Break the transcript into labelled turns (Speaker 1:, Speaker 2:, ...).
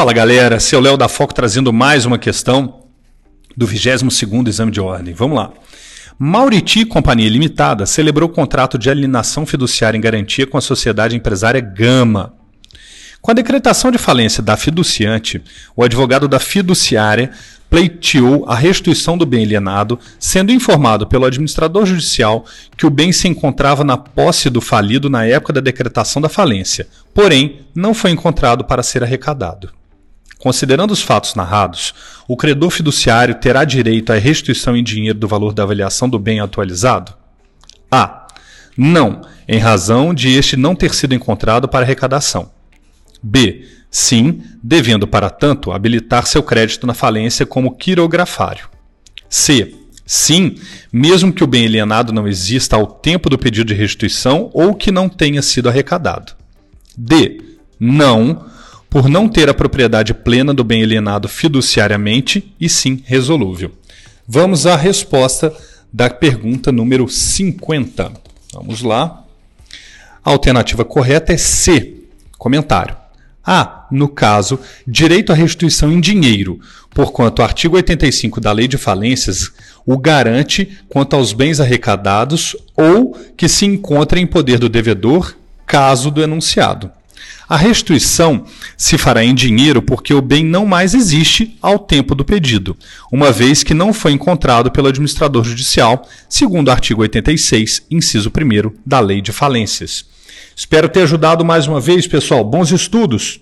Speaker 1: Fala galera, seu Léo da Foco trazendo mais uma questão do 22º Exame de Ordem. Vamos lá. Mauriti Companhia Limitada celebrou o contrato de alienação fiduciária em garantia com a sociedade empresária Gama. Com a decretação de falência da fiduciante, o advogado da fiduciária pleiteou a restituição do bem alienado, sendo informado pelo administrador judicial que o bem se encontrava na posse do falido na época da decretação da falência, porém não foi encontrado para ser arrecadado. Considerando os fatos narrados, o credor fiduciário terá direito à restituição em dinheiro do valor da avaliação do bem atualizado? A. Não, em razão de este não ter sido encontrado para arrecadação. B. Sim, devendo, para tanto, habilitar seu crédito na falência como quirografário. C. Sim, mesmo que o bem alienado não exista ao tempo do pedido de restituição ou que não tenha sido arrecadado. D. Não, por não ter a propriedade plena do bem alienado fiduciariamente e sim resolúvel. Vamos à resposta da pergunta número 50. Vamos lá. A alternativa correta é C. Comentário. A. No caso, direito à restituição em dinheiro, porquanto o artigo 85 da Lei de Falências o garante quanto aos bens arrecadados ou que se encontrem em poder do devedor, caso do enunciado. A restituição se fará em dinheiro porque o bem não mais existe ao tempo do pedido, uma vez que não foi encontrado pelo administrador judicial, segundo o artigo 86, inciso 1 da Lei de Falências. Espero ter ajudado mais uma vez, pessoal. Bons estudos!